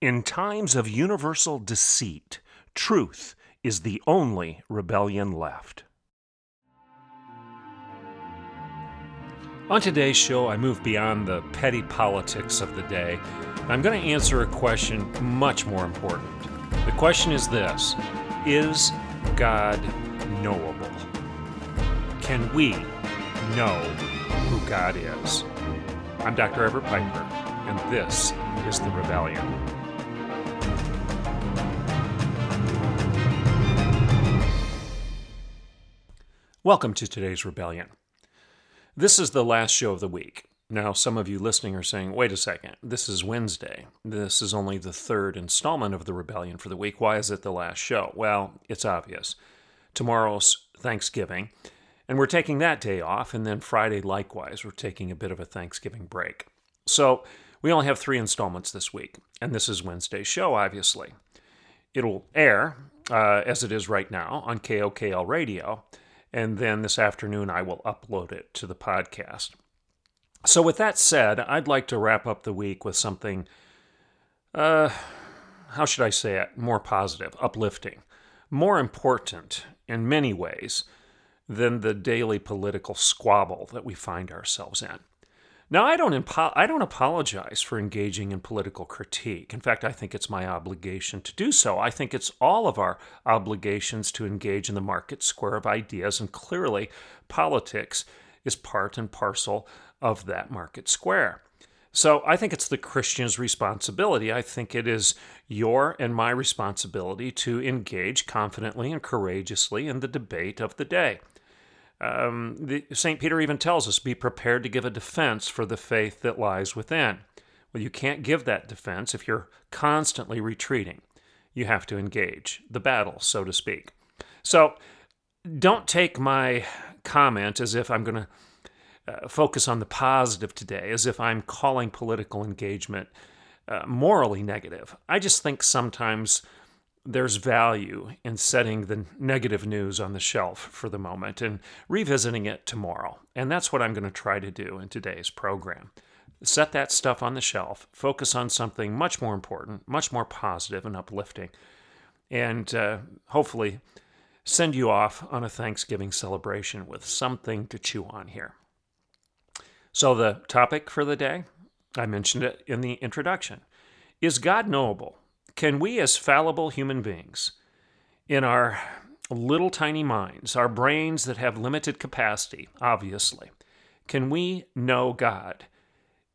In times of universal deceit, truth is the only rebellion left. On today's show, I move beyond the petty politics of the day. I'm going to answer a question much more important. The question is this Is God knowable? Can we know who God is? I'm Dr. Everett Piper, and this is The Rebellion. Welcome to today's Rebellion. This is the last show of the week. Now, some of you listening are saying, wait a second, this is Wednesday. This is only the third installment of the Rebellion for the week. Why is it the last show? Well, it's obvious. Tomorrow's Thanksgiving, and we're taking that day off, and then Friday, likewise, we're taking a bit of a Thanksgiving break. So we only have three installments this week, and this is Wednesday's show, obviously. It'll air, uh, as it is right now, on KOKL Radio and then this afternoon I will upload it to the podcast. So, with that said, I'd like to wrap up the week with something, uh, how should I say it, more positive, uplifting, more important in many ways than the daily political squabble that we find ourselves in. Now, I don't, impo- I don't apologize for engaging in political critique. In fact, I think it's my obligation to do so. I think it's all of our obligations to engage in the market square of ideas, and clearly, politics is part and parcel of that market square. So I think it's the Christian's responsibility. I think it is your and my responsibility to engage confidently and courageously in the debate of the day. Um, St. Peter even tells us be prepared to give a defense for the faith that lies within. Well, you can't give that defense if you're constantly retreating. You have to engage the battle, so to speak. So don't take my comment as if I'm going to uh, focus on the positive today, as if I'm calling political engagement uh, morally negative. I just think sometimes there's value in setting the negative news on the shelf for the moment and revisiting it tomorrow. And that's what I'm going to try to do in today's program. Set that stuff on the shelf, focus on something much more important, much more positive and uplifting, and uh, hopefully send you off on a Thanksgiving celebration with something to chew on here. So, the topic for the day, I mentioned it in the introduction. Is God knowable? Can we, as fallible human beings, in our little tiny minds, our brains that have limited capacity, obviously, can we know God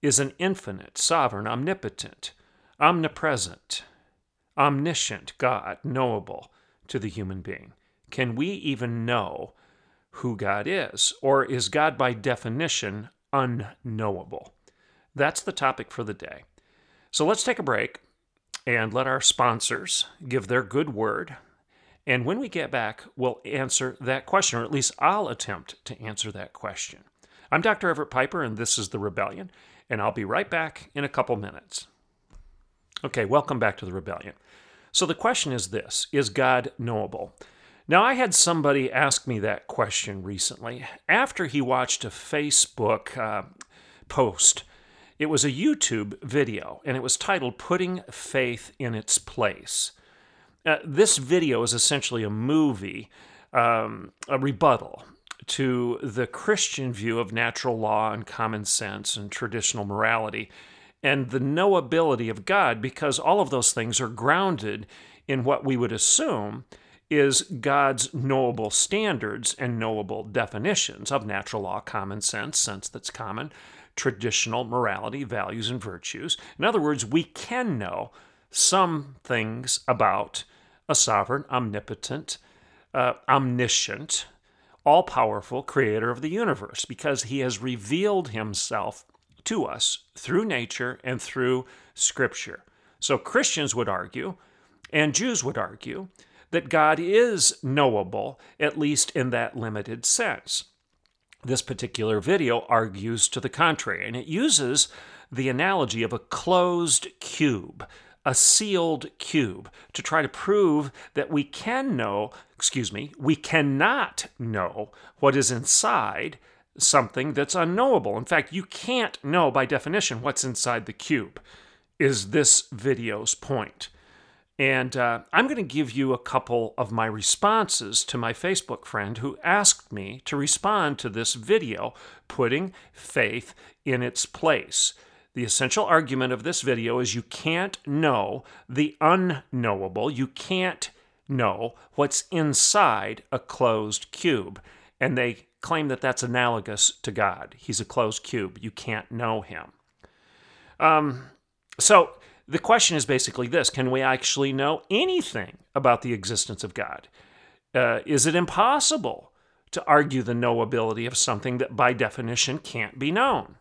is an infinite, sovereign, omnipotent, omnipresent, omniscient God, knowable to the human being? Can we even know who God is? Or is God by definition unknowable? That's the topic for the day. So let's take a break and let our sponsors give their good word. And when we get back, we'll answer that question, or at least I'll attempt to answer that question. I'm Dr. Everett Piper, and this is The Rebellion, and I'll be right back in a couple minutes. Okay, welcome back to The Rebellion. So the question is this Is God knowable? Now, I had somebody ask me that question recently after he watched a Facebook uh, post it was a YouTube video, and it was titled Putting Faith in Its Place. Uh, this video is essentially a movie, um, a rebuttal to the Christian view of natural law and common sense and traditional morality and the knowability of God, because all of those things are grounded in what we would assume is God's knowable standards and knowable definitions of natural law, common sense, sense that's common, traditional morality, values, and virtues. In other words, we can know some things about a sovereign, omnipotent, uh, omniscient, all powerful creator of the universe because he has revealed himself to us through nature and through scripture. So Christians would argue And Jews would argue that God is knowable, at least in that limited sense. This particular video argues to the contrary, and it uses the analogy of a closed cube, a sealed cube, to try to prove that we can know, excuse me, we cannot know what is inside something that's unknowable. In fact, you can't know by definition what's inside the cube, is this video's point. And uh, I'm going to give you a couple of my responses to my Facebook friend who asked me to respond to this video, putting faith in its place. The essential argument of this video is you can't know the unknowable. You can't know what's inside a closed cube. And they claim that that's analogous to God. He's a closed cube. You can't know him. Um, so the question is basically this Can we actually know anything about the existence of God? Uh, is it impossible to argue the knowability of something that by definition can't be known?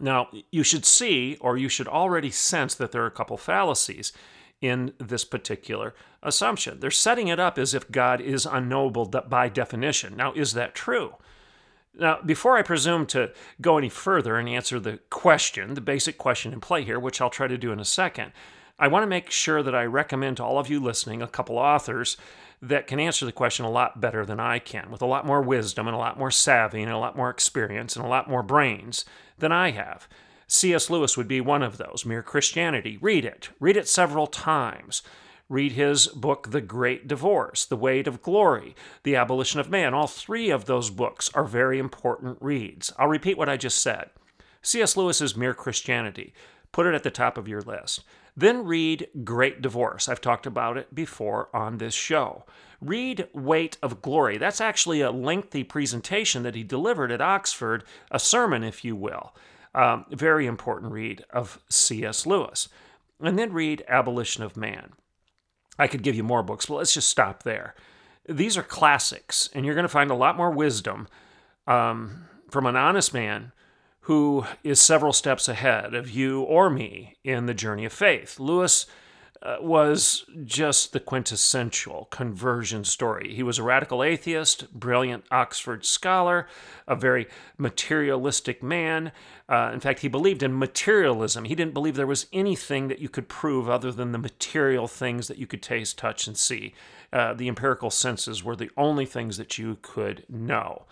Now, you should see, or you should already sense, that there are a couple fallacies in this particular assumption. They're setting it up as if God is unknowable by definition. Now, is that true? Now, before I presume to go any further and answer the question, the basic question in play here, which I'll try to do in a second, I want to make sure that I recommend to all of you listening a couple authors that can answer the question a lot better than I can, with a lot more wisdom and a lot more savvy and a lot more experience and a lot more brains than I have. C.S. Lewis would be one of those. Mere Christianity. Read it. Read it several times. Read his book, The Great Divorce, The Weight of Glory, The Abolition of Man. All three of those books are very important reads. I'll repeat what I just said. C.S. Lewis's Mere Christianity. Put it at the top of your list. Then read Great Divorce. I've talked about it before on this show. Read Weight of Glory. That's actually a lengthy presentation that he delivered at Oxford, a sermon, if you will. Um, very important read of C.S. Lewis. And then read Abolition of Man. I could give you more books, but let's just stop there. These are classics, and you're going to find a lot more wisdom um, from an honest man who is several steps ahead of you or me in the journey of faith. Lewis uh, was just the quintessential conversion story. He was a radical atheist, brilliant Oxford scholar, a very materialistic man. Uh, in fact, he believed in materialism. He didn't believe there was anything that you could prove other than the material things that you could taste, touch, and see. Uh, the empirical senses were the only things that you could know.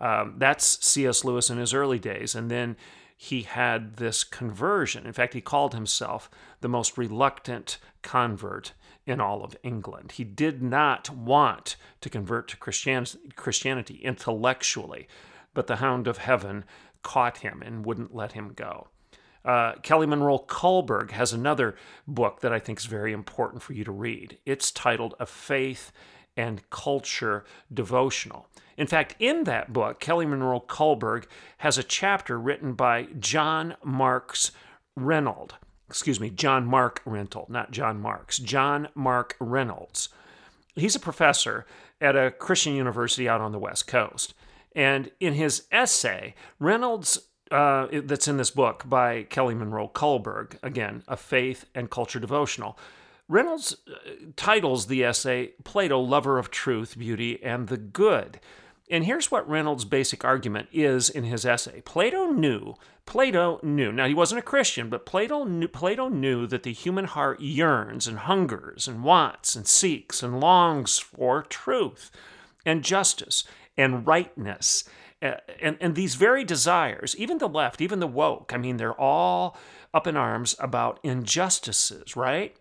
Um, that's C.S. Lewis in his early days. And then he had this conversion. In fact, he called himself the most reluctant convert in all of England. He did not want to convert to Christianity intellectually, but the hound of heaven caught him and wouldn't let him go. Uh, Kelly Monroe Kullberg has another book that I think is very important for you to read. It's titled A Faith and Culture Devotional. In fact, in that book, Kelly Monroe Kullberg has a chapter written by John Marks Reynolds. Excuse me, John Mark Reynolds, not John Marks. John Mark Reynolds. He's a professor at a Christian university out on the West Coast. And in his essay, Reynolds, uh, that's in this book by Kelly Monroe Kullberg, again, A Faith and Culture Devotional, Reynolds uh, titles the essay Plato, Lover of Truth, Beauty, and the Good. And here's what Reynolds' basic argument is in his essay. Plato knew, Plato knew, now he wasn't a Christian, but Plato knew, Plato knew that the human heart yearns and hungers and wants and seeks and longs for truth and justice and rightness. And, and these very desires, even the left, even the woke, I mean, they're all up in arms about injustices, right?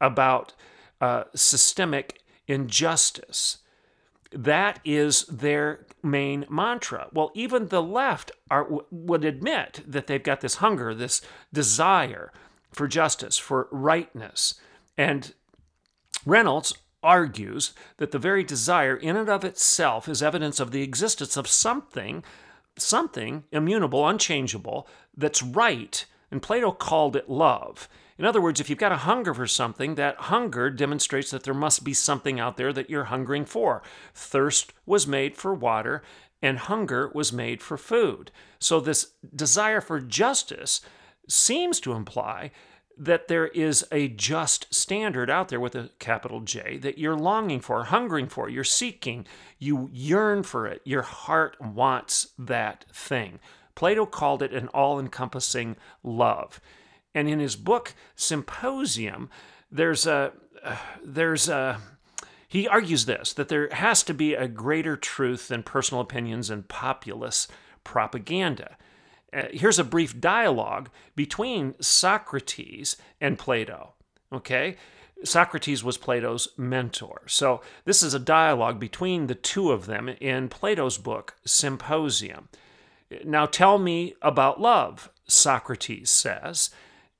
About uh, systemic injustice. That is their main mantra. Well, even the left are, would admit that they've got this hunger, this desire for justice, for rightness. And Reynolds argues that the very desire in and of itself is evidence of the existence of something, something immutable, unchangeable, that's right. And Plato called it love. In other words, if you've got a hunger for something, that hunger demonstrates that there must be something out there that you're hungering for. Thirst was made for water, and hunger was made for food. So, this desire for justice seems to imply that there is a just standard out there with a capital J that you're longing for, hungering for, you're seeking, you yearn for it. Your heart wants that thing. Plato called it an all encompassing love. And in his book Symposium, there's a, uh, there's a, he argues this that there has to be a greater truth than personal opinions and populist propaganda. Uh, here's a brief dialogue between Socrates and Plato. Okay? Socrates was Plato's mentor. So, this is a dialogue between the two of them in Plato's book, Symposium. Now, tell me about love, Socrates says.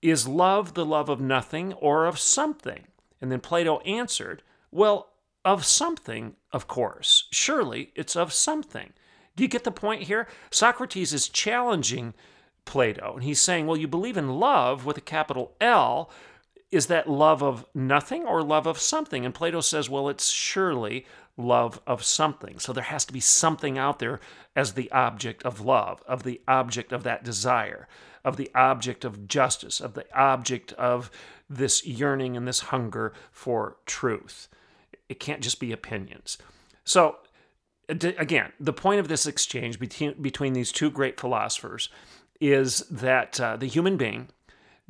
Is love the love of nothing or of something? And then Plato answered, Well, of something, of course. Surely it's of something. Do you get the point here? Socrates is challenging Plato, and he's saying, Well, you believe in love with a capital L. Is that love of nothing or love of something? And Plato says, Well, it's surely love of something. So there has to be something out there as the object of love, of the object of that desire, of the object of justice, of the object of this yearning and this hunger for truth. It can't just be opinions. So again, the point of this exchange between, between these two great philosophers is that uh, the human being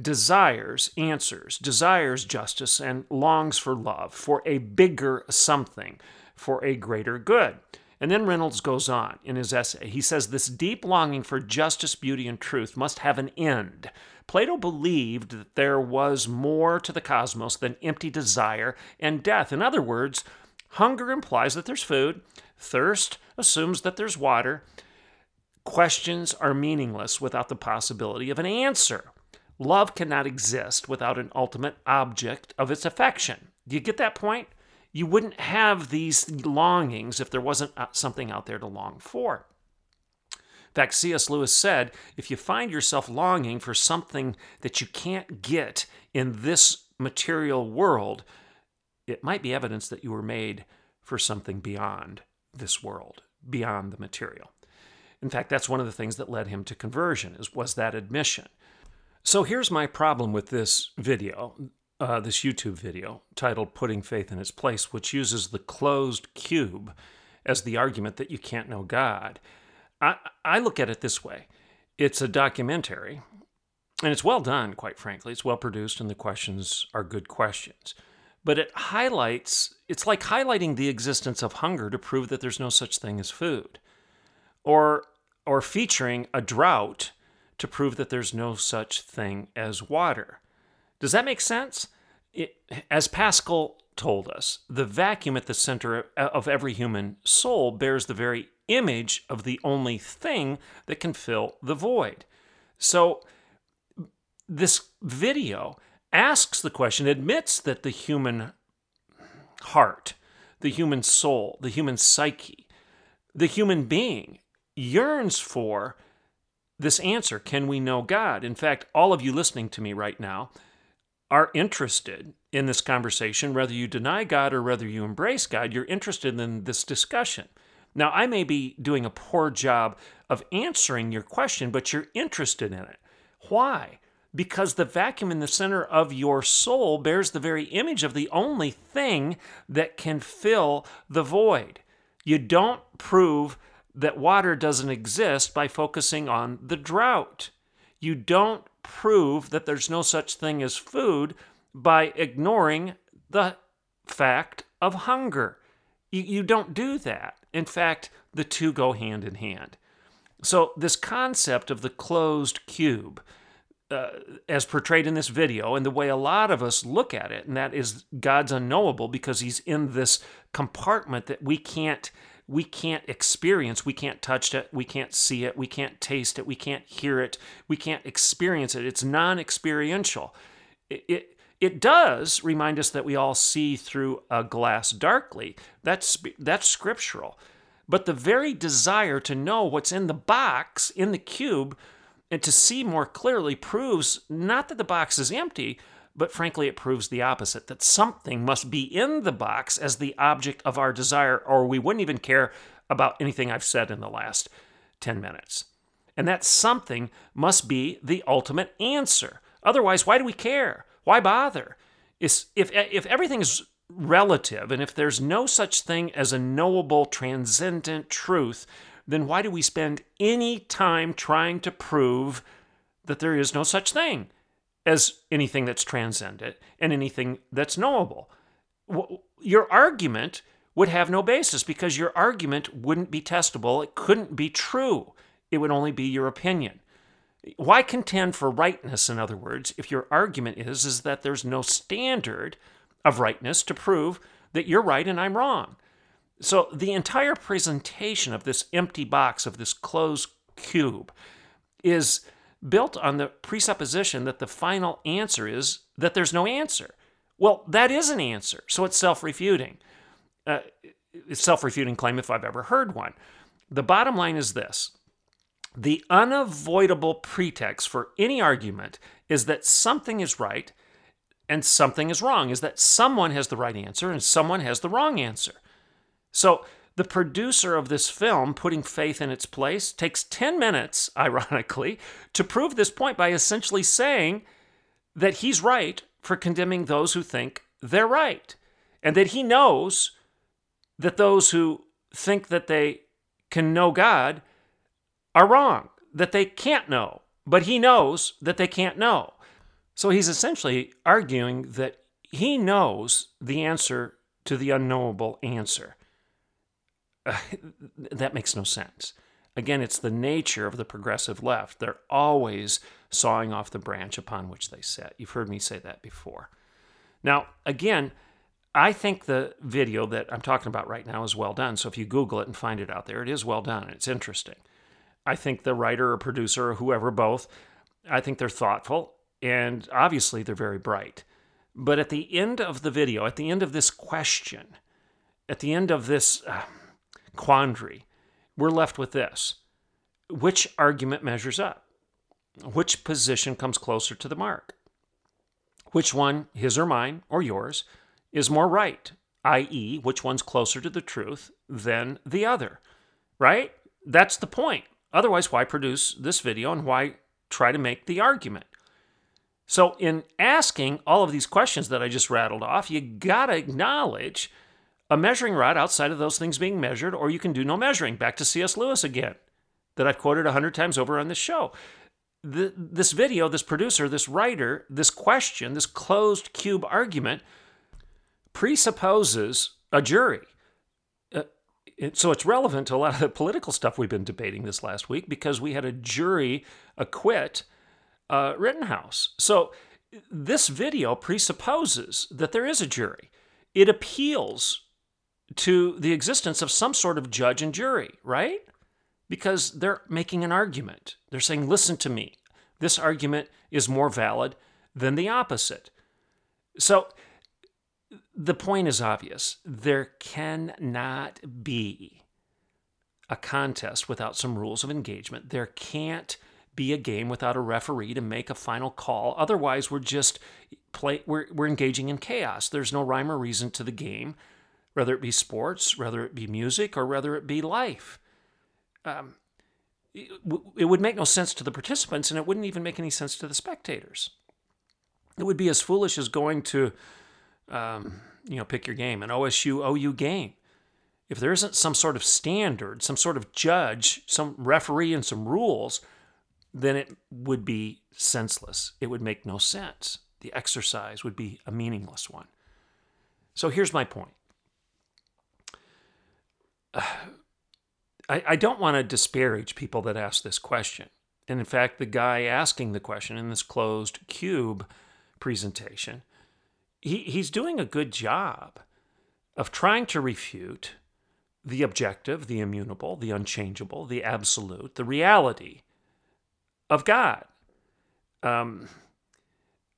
desires answers, desires justice, and longs for love, for a bigger something, for a greater good. And then Reynolds goes on in his essay. He says, This deep longing for justice, beauty, and truth must have an end. Plato believed that there was more to the cosmos than empty desire and death. In other words, hunger implies that there's food, Thirst assumes that there's water. Questions are meaningless without the possibility of an answer. Love cannot exist without an ultimate object of its affection. Do you get that point? You wouldn't have these longings if there wasn't uh, something out there to long for. In fact, C.S. Lewis said if you find yourself longing for something that you can't get in this material world, it might be evidence that you were made for something beyond this world, beyond the material. In fact, that's one of the things that led him to conversion is was that admission. So here's my problem with this video, uh, this YouTube video titled "Putting Faith in Its Place," which uses the closed cube as the argument that you can't know God. I, I look at it this way: it's a documentary, and it's well done. Quite frankly, it's well produced, and the questions are good questions but it highlights it's like highlighting the existence of hunger to prove that there's no such thing as food or or featuring a drought to prove that there's no such thing as water does that make sense it, as pascal told us the vacuum at the center of every human soul bears the very image of the only thing that can fill the void so this video asks the question, admits that the human heart, the human soul, the human psyche, the human being yearns for this answer can we know God? In fact, all of you listening to me right now are interested in this conversation, whether you deny God or whether you embrace God, you're interested in this discussion. Now, I may be doing a poor job of answering your question, but you're interested in it. Why? because the vacuum in the center of your soul bears the very image of the only thing that can fill the void. You don't prove that water doesn't exist by focusing on the drought. You don't prove that there's no such thing as food by ignoring the fact of hunger. You, you don't do that. In fact, the two go hand in hand. So, this concept of the closed cube, uh, as portrayed in this video and the way a lot of us look at it and that is God's unknowable because he's in this compartment that we can't we can't experience we can't touch it we can't see it we can't taste it we can't hear it we can't experience it. It's non-experiential. It, it it does remind us that we all see through a glass darkly. That's that's scriptural. But the very desire to know what's in the box in the cube and to see more clearly proves not that the box is empty, but frankly, it proves the opposite that something must be in the box as the object of our desire, or we wouldn't even care about anything I've said in the last 10 minutes. And that something must be the ultimate answer. Otherwise, why do we care? Why bother? If, if everything is relative and if there's no such thing as a knowable, transcendent truth, then why do we spend any time trying to prove that there is no such thing as anything that's transcendent and anything that's knowable? Your argument would have no basis because your argument wouldn't be testable. It couldn't be true. It would only be your opinion. Why contend for rightness, in other words, if your argument is, is that there's no standard of rightness to prove that you're right and I'm wrong? So the entire presentation of this empty box, of this closed cube, is built on the presupposition that the final answer is that there's no answer. Well, that is an answer, so it's self refuting. Uh, self refuting claim if I've ever heard one. The bottom line is this the unavoidable pretext for any argument is that something is right and something is wrong, is that someone has the right answer and someone has the wrong answer. So, the producer of this film, putting faith in its place, takes 10 minutes, ironically, to prove this point by essentially saying that he's right for condemning those who think they're right, and that he knows that those who think that they can know God are wrong, that they can't know, but he knows that they can't know. So he's essentially arguing that he knows the answer to the unknowable answer. That makes no sense. Again, it's the nature of the progressive left. They're always sawing off the branch upon which they sit. You've heard me say that before. Now, again, I think the video that I'm talking about right now is well done. So if you Google it and find it out there, it is well done. It's interesting. I think the writer or producer or whoever, both, I think they're thoughtful and obviously they're very bright. But at the end of the video, at the end of this question, at the end of this uh, quandary, we're left with this which argument measures up? Which position comes closer to the mark? Which one, his or mine or yours, is more right? i.e., which one's closer to the truth than the other? Right? That's the point. Otherwise, why produce this video and why try to make the argument? So, in asking all of these questions that I just rattled off, you got to acknowledge a measuring rod outside of those things being measured, or you can do no measuring. Back to C.S. Lewis again, that I've quoted a hundred times over on this show. The, this video, this producer, this writer, this question, this closed cube argument presupposes a jury so it's relevant to a lot of the political stuff we've been debating this last week because we had a jury acquit uh, Rittenhouse. So this video presupposes that there is a jury. It appeals to the existence of some sort of judge and jury, right? Because they're making an argument. They're saying, listen to me. This argument is more valid than the opposite. So the point is obvious. There cannot be a contest without some rules of engagement. There can't be a game without a referee to make a final call. Otherwise, we're just play we're, we're engaging in chaos. There's no rhyme or reason to the game, whether it be sports, whether it be music, or whether it be life. Um, it, would make no sense to the participants, and it wouldn't even make any sense to the spectators. It would be as foolish as going to um, you know, pick your game, an OSU OU game. If there isn't some sort of standard, some sort of judge, some referee, and some rules, then it would be senseless. It would make no sense. The exercise would be a meaningless one. So here's my point. I, I don't want to disparage people that ask this question. And in fact, the guy asking the question in this closed cube presentation he, he's doing a good job of trying to refute the objective, the immutable, the unchangeable, the absolute, the reality of God. Um,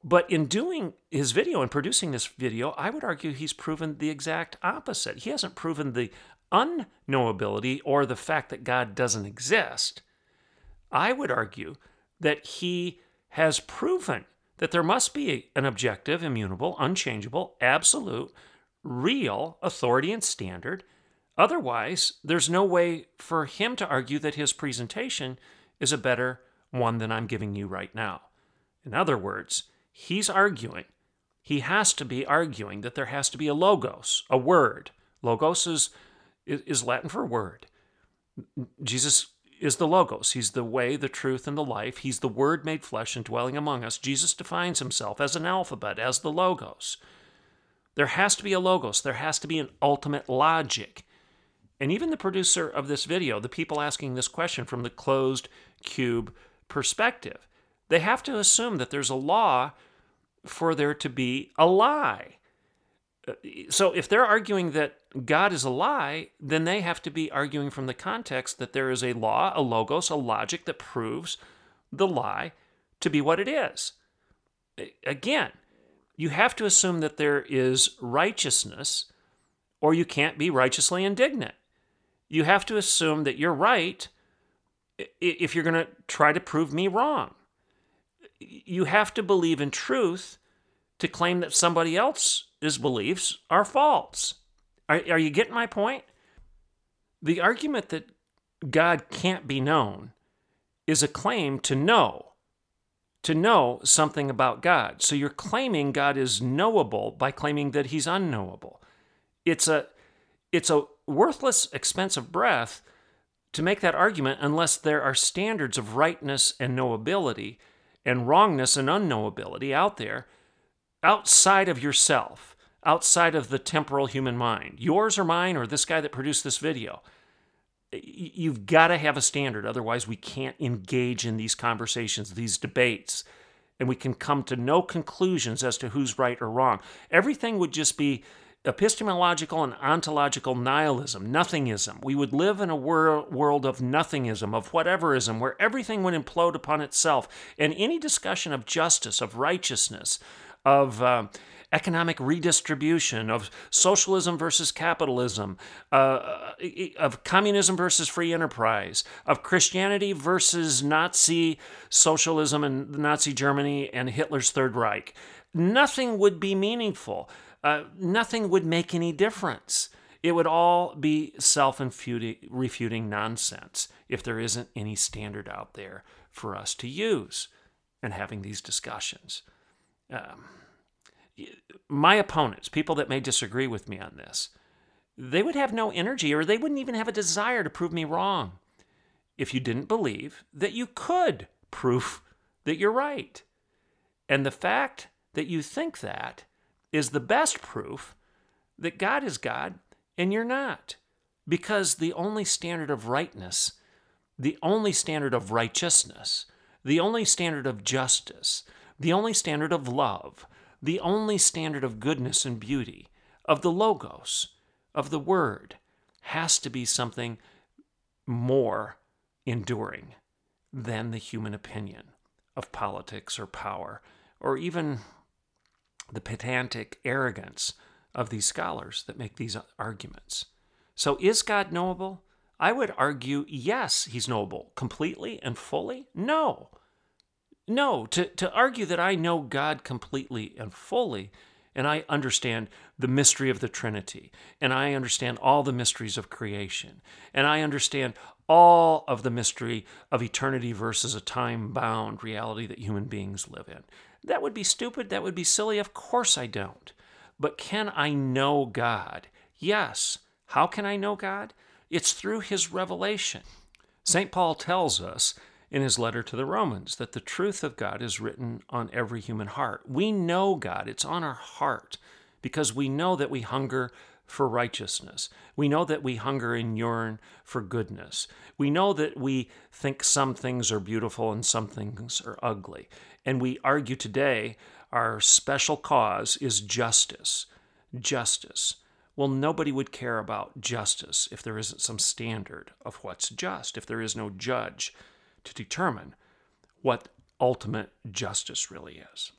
but in doing his video and producing this video, I would argue he's proven the exact opposite. He hasn't proven the unknowability or the fact that God doesn't exist. I would argue that he has proven that there must be an objective, immutable, unchangeable, absolute, real authority and standard. Otherwise, there's no way for him to argue that his presentation is a better one than I'm giving you right now. In other words, he's arguing, he has to be arguing that there has to be a logos, a word. Logos is, is Latin for word. Jesus is the Logos. He's the way, the truth, and the life. He's the Word made flesh and dwelling among us. Jesus defines himself as an alphabet, as the Logos. There has to be a Logos, there has to be an ultimate logic. And even the producer of this video, the people asking this question from the closed cube perspective, they have to assume that there's a law for there to be a lie. So if they're arguing that God is a lie, then they have to be arguing from the context that there is a law, a logos, a logic that proves the lie to be what it is. Again, you have to assume that there is righteousness, or you can't be righteously indignant. You have to assume that you're right if you're going to try to prove me wrong. You have to believe in truth to claim that somebody else's beliefs are false. Are, are you getting my point? The argument that God can't be known is a claim to know, to know something about God. So you're claiming God is knowable by claiming that he's unknowable. It's a it's a worthless expense of breath to make that argument unless there are standards of rightness and knowability and wrongness and unknowability out there outside of yourself, outside of the temporal human mind, yours or mine or this guy that produced this video. You've got to have a standard. Otherwise, we can't engage in these conversations, these debates, and we can come to no conclusions as to who's right or wrong. Everything would just be epistemological and ontological nihilism, nothingism. We would live in a wor- world of nothingism, of whateverism, where everything would implode upon itself. And any discussion of justice, of righteousness, of uh, economic redistribution, of socialism versus capitalism, uh, of communism versus free enterprise, of Christianity versus Nazi socialism and Nazi Germany and Hitler's Third Reich. Nothing would be meaningful. Uh, nothing would make any difference. It would all be self refuting nonsense if there isn't any standard out there for us to use and having these discussions um, my opponents, people that may disagree with me on this, they would have no energy or they wouldn't even have a desire to prove me wrong if you didn't believe that you could prove that you're right. And the fact that you think that is the best proof that God is God and you're not. Because the only standard of rightness, the only standard of righteousness, the only standard of justice, the only standard of love, the only standard of goodness and beauty, of the Logos, of the Word, has to be something more enduring than the human opinion of politics or power, or even the pedantic arrogance of these scholars that make these arguments. So, is God knowable? I would argue yes, he's knowable. Completely and fully? No. No, to, to argue that I know God completely and fully, and I understand the mystery of the Trinity, and I understand all the mysteries of creation, and I understand all of the mystery of eternity versus a time bound reality that human beings live in. That would be stupid. That would be silly. Of course I don't. But can I know God? Yes. How can I know God? It's through His revelation. St. Paul tells us in his letter to the Romans that the truth of God is written on every human heart. We know God, it's on our heart because we know that we hunger for righteousness. We know that we hunger and yearn for goodness. We know that we think some things are beautiful and some things are ugly. And we argue today our special cause is justice. Justice. Well, nobody would care about justice if there isn't some standard of what's just, if there is no judge to determine what ultimate justice really is.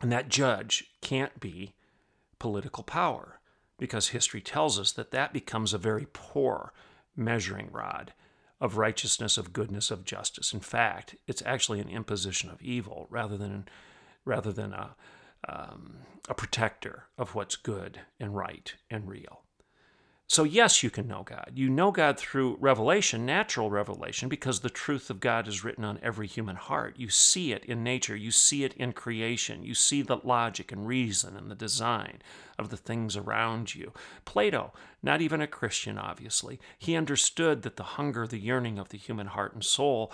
And that judge can't be political power because history tells us that that becomes a very poor measuring rod of righteousness, of goodness, of justice. In fact, it's actually an imposition of evil rather than, rather than a, um, a protector of what's good and right and real. So, yes, you can know God. You know God through revelation, natural revelation, because the truth of God is written on every human heart. You see it in nature, you see it in creation, you see the logic and reason and the design of the things around you. Plato, not even a Christian, obviously, he understood that the hunger, the yearning of the human heart and soul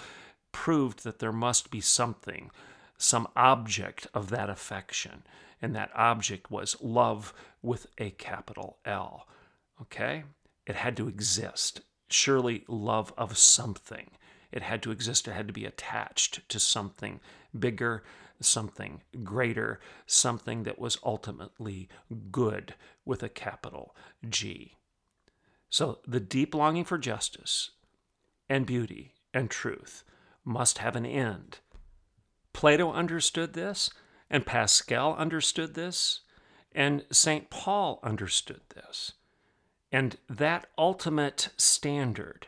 proved that there must be something, some object of that affection. And that object was love with a capital L. Okay? It had to exist. Surely love of something. It had to exist. It had to be attached to something bigger, something greater, something that was ultimately good with a capital G. So the deep longing for justice and beauty and truth must have an end. Plato understood this, and Pascal understood this, and St. Paul understood this. And that ultimate standard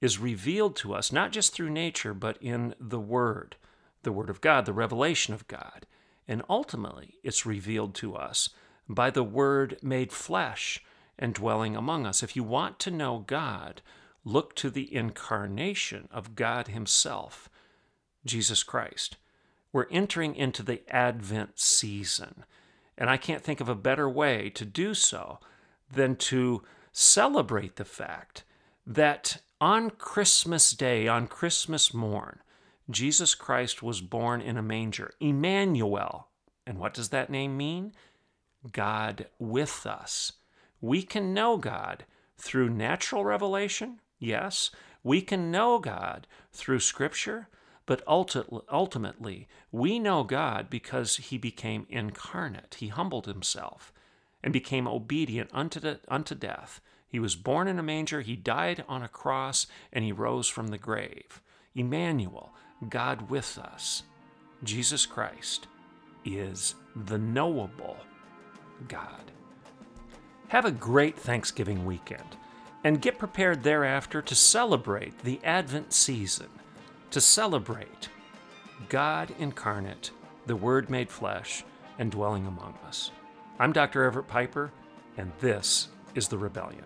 is revealed to us not just through nature, but in the Word, the Word of God, the revelation of God. And ultimately, it's revealed to us by the Word made flesh and dwelling among us. If you want to know God, look to the incarnation of God Himself, Jesus Christ. We're entering into the Advent season, and I can't think of a better way to do so than to celebrate the fact that on Christmas Day, on Christmas morn, Jesus Christ was born in a manger, Emmanuel. And what does that name mean? God with us. We can know God through natural revelation, yes. We can know God through Scripture, but ultimately, we know God because He became incarnate. He humbled Himself and became obedient unto, the, unto death. He was born in a manger, he died on a cross, and he rose from the grave. Emmanuel, God with us. Jesus Christ is the knowable God. Have a great Thanksgiving weekend and get prepared thereafter to celebrate the Advent season, to celebrate God incarnate, the Word made flesh, and dwelling among us. I'm Dr. Everett Piper, and this is The Rebellion.